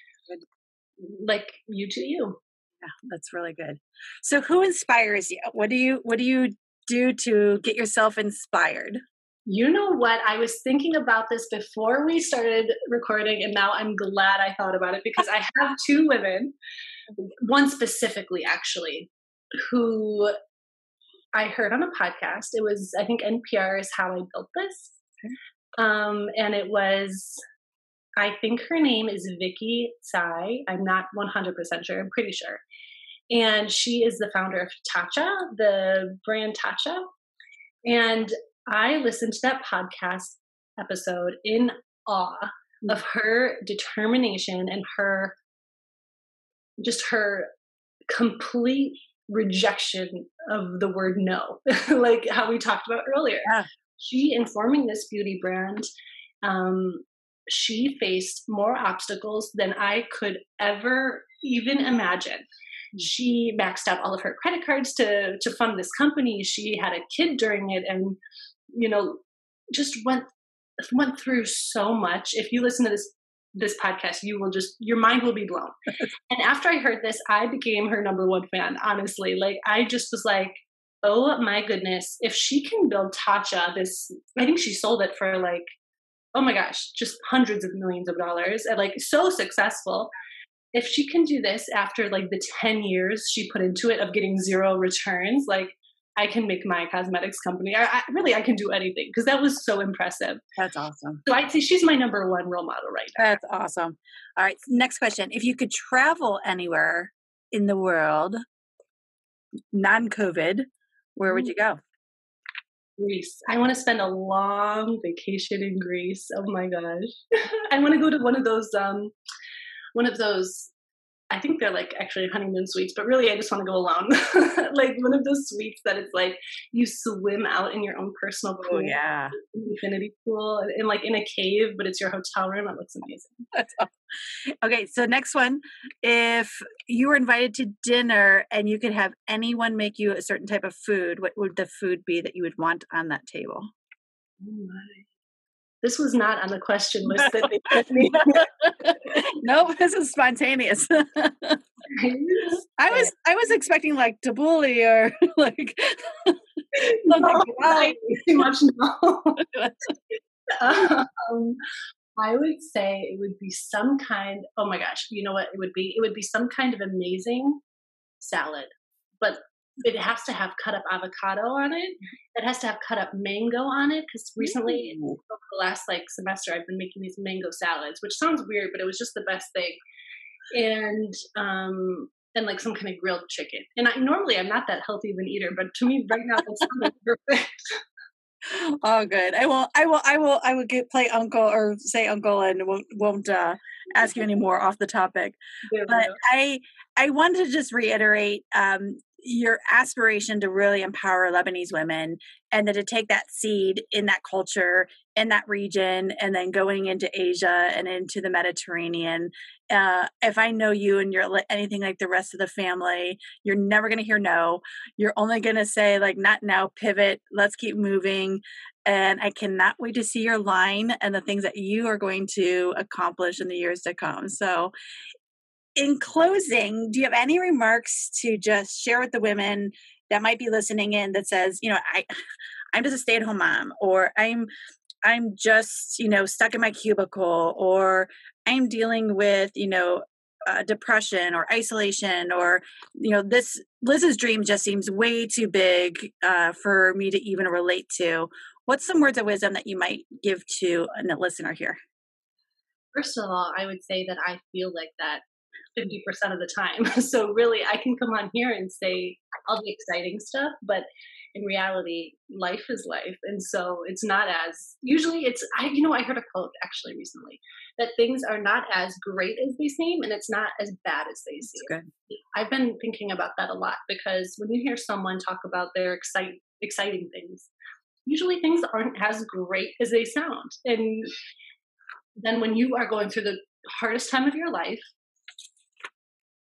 like you do you. Yeah, that's really good. So, who inspires you? What do you What do you do to get yourself inspired? You know what? I was thinking about this before we started recording, and now I'm glad I thought about it because I have two women, one specifically, actually, who I heard on a podcast. It was, I think, NPR is How I Built This. Um, and it was, I think her name is Vicky Tsai. I'm not 100% sure. I'm pretty sure. And she is the founder of Tatcha, the brand Tatcha. And I listened to that podcast episode in awe of her determination and her just her complete rejection of the word no, [LAUGHS] like how we talked about earlier. Yeah. She, informing this beauty brand, um, she faced more obstacles than I could ever even imagine. Mm. She maxed out all of her credit cards to to fund this company. She had a kid during it, and you know, just went went through so much. If you listen to this this podcast, you will just your mind will be blown. [LAUGHS] and after I heard this, I became her number one fan. Honestly, like I just was like, oh my goodness, if she can build Tatcha, this I think she sold it for like, oh my gosh, just hundreds of millions of dollars, and like so successful. If she can do this after like the 10 years she put into it of getting zero returns, like I can make my cosmetics company. I, I really I can do anything because that was so impressive. That's awesome. So I'd say she's my number one role model right now. That's awesome. All right, next question: If you could travel anywhere in the world, non-COVID, where would you go? Greece. I want to spend a long vacation in Greece. Oh my gosh. [LAUGHS] I want to go to one of those um one of those I think they're like actually honeymoon suites, but really I just want to go alone. [LAUGHS] like one of those suites that it's like you swim out in your own personal oh, pool. Oh, yeah. Infinity pool and like in a cave, but it's your hotel room. It looks amazing. okay, so next one. If you were invited to dinner and you could have anyone make you a certain type of food, what would the food be that you would want on that table? Oh my this was not on the question list that they sent me. [LAUGHS] nope, this is spontaneous. I was I was expecting like tabbouleh or [LAUGHS] like no, too much no. [LAUGHS] um, I would say it would be some kind. Oh my gosh, you know what it would be? It would be some kind of amazing salad, but it has to have cut up avocado on it. It has to have cut up mango on it because recently, the last like semester, I've been making these mango salads, which sounds weird, but it was just the best thing. And um, and like some kind of grilled chicken. And I normally I'm not that healthy of an eater, but to me right now that's [LAUGHS] perfect. oh good i will i will i will i will get play uncle or say uncle and won't won't uh ask you anymore off the topic but i i want to just reiterate um your aspiration to really empower Lebanese women and then to take that seed in that culture in that region and then going into Asia and into the Mediterranean. Uh, if I know you and you're anything like the rest of the family, you're never going to hear no. You're only going to say, like, not now, pivot, let's keep moving. And I cannot wait to see your line and the things that you are going to accomplish in the years to come. So in closing, do you have any remarks to just share with the women that might be listening in that says, you know, I I'm just a stay-at-home mom or I'm I'm just, you know, stuck in my cubicle or I'm dealing with, you know, uh, depression or isolation or you know this liz's dream just seems way too big uh, for me to even relate to. What's some words of wisdom that you might give to a listener here? First of all i would say that i feel like that 50% of the time. [LAUGHS] So really, I can come on here and say all the exciting stuff, but in reality, life is life. And so it's not as, usually it's, I, you know, I heard a quote actually recently that things are not as great as they seem and it's not as bad as they seem. Good. I've been thinking about that a lot because when you hear someone talk about their excite, exciting things, usually things aren't as great as they sound. And then when you are going through the hardest time of your life,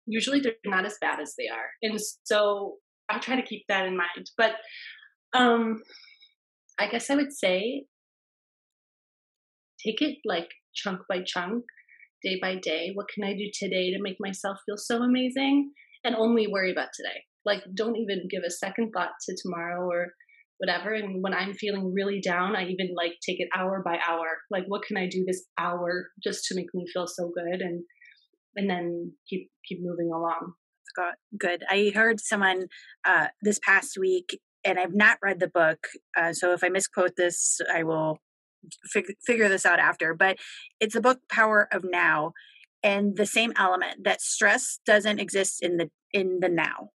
usually they're not as bad as they are. And so I try to keep that in mind. But um I guess I would say take it like chunk by chunk, day by day. What can I do today to make myself feel so amazing? And only worry about today. Like don't even give a second thought to tomorrow or whatever. And when I'm feeling really down, I even like take it hour by hour. Like what can I do this hour just to make me feel so good and and then keep keep moving along. Good. I heard someone uh, this past week, and I've not read the book, uh, so if I misquote this, I will fig- figure this out after. But it's the book Power of Now, and the same element that stress doesn't exist in the in the now.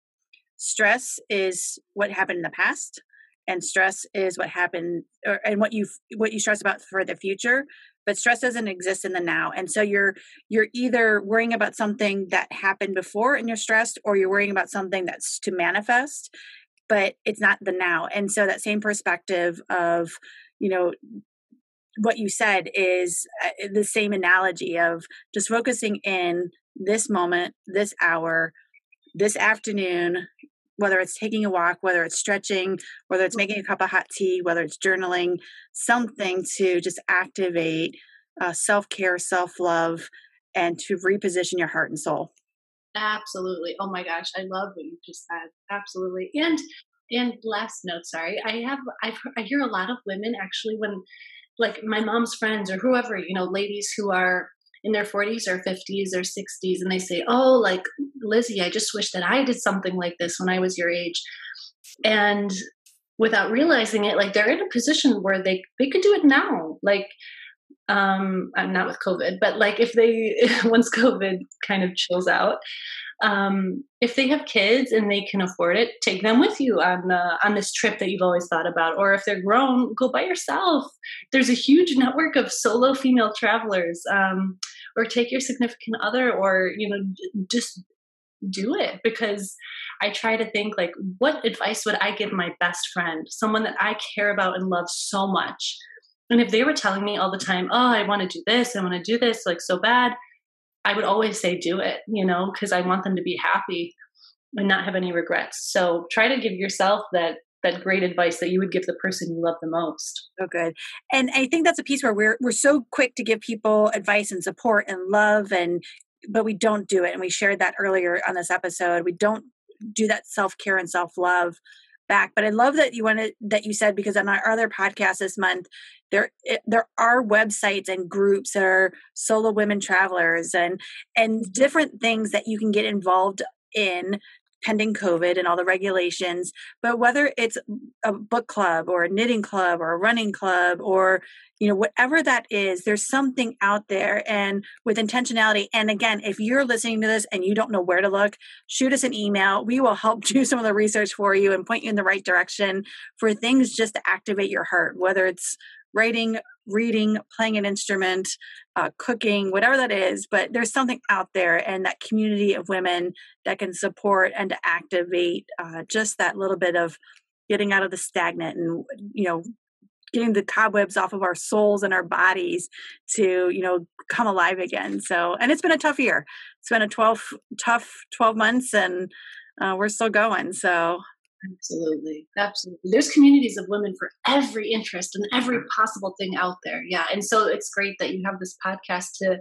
Stress is what happened in the past and stress is what happened or, and what you what you stress about for the future but stress doesn't exist in the now and so you're you're either worrying about something that happened before and you're stressed or you're worrying about something that's to manifest but it's not the now and so that same perspective of you know what you said is uh, the same analogy of just focusing in this moment this hour this afternoon whether it's taking a walk, whether it's stretching, whether it's making a cup of hot tea, whether it's journaling, something to just activate uh, self care, self love, and to reposition your heart and soul. Absolutely. Oh my gosh, I love what you just said. Absolutely. And and last note, sorry, I have I've I hear a lot of women actually when like my mom's friends or whoever, you know, ladies who are in their 40s or 50s or 60s and they say, Oh, like Lizzie, I just wish that I did something like this when I was your age. And without realizing it, like they're in a position where they, they could do it now. Like, um, I'm not with COVID, but like if they, [LAUGHS] once COVID kind of chills out, um, if they have kids and they can afford it, take them with you on uh, on this trip that you've always thought about. Or if they're grown, go by yourself. There's a huge network of solo female travelers. Um, or take your significant other, or you know, just do it because I try to think like, what advice would I give my best friend, someone that I care about and love so much? And if they were telling me all the time, oh, I want to do this, I want to do this, like so bad, I would always say, do it, you know, because I want them to be happy and not have any regrets. So try to give yourself that that great advice that you would give the person you love the most. So good. And I think that's a piece where we're we're so quick to give people advice and support and love and but we don't do it. And we shared that earlier on this episode. We don't do that self-care and self-love back. But I love that you wanted that you said because on our other podcast this month, there it, there are websites and groups that are solo women travelers and and different things that you can get involved in pending COVID and all the regulations. But whether it's a book club or a knitting club or a running club or you know whatever that is there's something out there and with intentionality and again if you're listening to this and you don't know where to look shoot us an email we will help [LAUGHS] do some of the research for you and point you in the right direction for things just to activate your heart whether it's writing reading playing an instrument uh, cooking whatever that is but there's something out there and that community of women that can support and activate uh, just that little bit of getting out of the stagnant and you know getting the cobwebs off of our souls and our bodies to you know come alive again. So and it's been a tough year. It's been a 12 tough 12 months and uh, we're still going. So Absolutely. Absolutely. There's communities of women for every interest and every possible thing out there. Yeah. And so it's great that you have this podcast to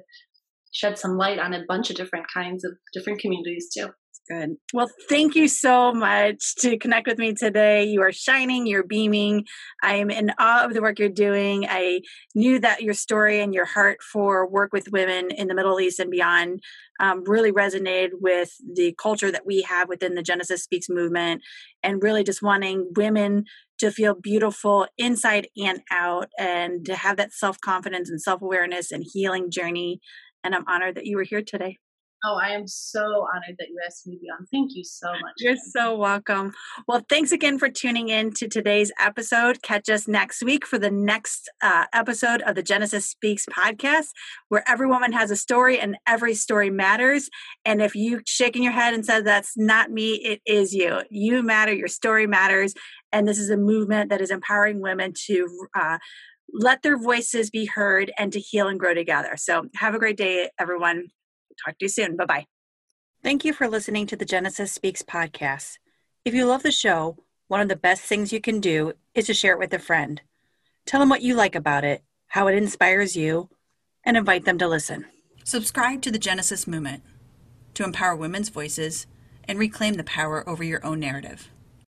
shed some light on a bunch of different kinds of different communities too. Good. Well, thank you so much to connect with me today. You are shining, you're beaming. I am in awe of the work you're doing. I knew that your story and your heart for work with women in the Middle East and beyond um, really resonated with the culture that we have within the Genesis Speaks movement and really just wanting women to feel beautiful inside and out and to have that self confidence and self awareness and healing journey. And I'm honored that you were here today. Oh, I am so honored that you asked me to be on. Thank you so much. You're so welcome. Well, thanks again for tuning in to today's episode. Catch us next week for the next uh, episode of the Genesis Speaks podcast, where every woman has a story and every story matters. And if you shaking your head and said that's not me, it is you. You matter. Your story matters. And this is a movement that is empowering women to. Uh, let their voices be heard and to heal and grow together. So, have a great day, everyone. Talk to you soon. Bye bye. Thank you for listening to the Genesis Speaks podcast. If you love the show, one of the best things you can do is to share it with a friend. Tell them what you like about it, how it inspires you, and invite them to listen. Subscribe to the Genesis Movement to empower women's voices and reclaim the power over your own narrative.